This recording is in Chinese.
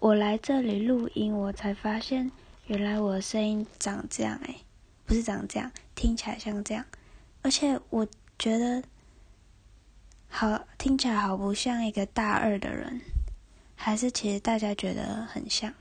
我来这里录音，我才发现原来我的声音长这样哎，不是长这样，听起来像这样，而且我觉得好，听起来好不像一个大二的人，还是其实大家觉得很像。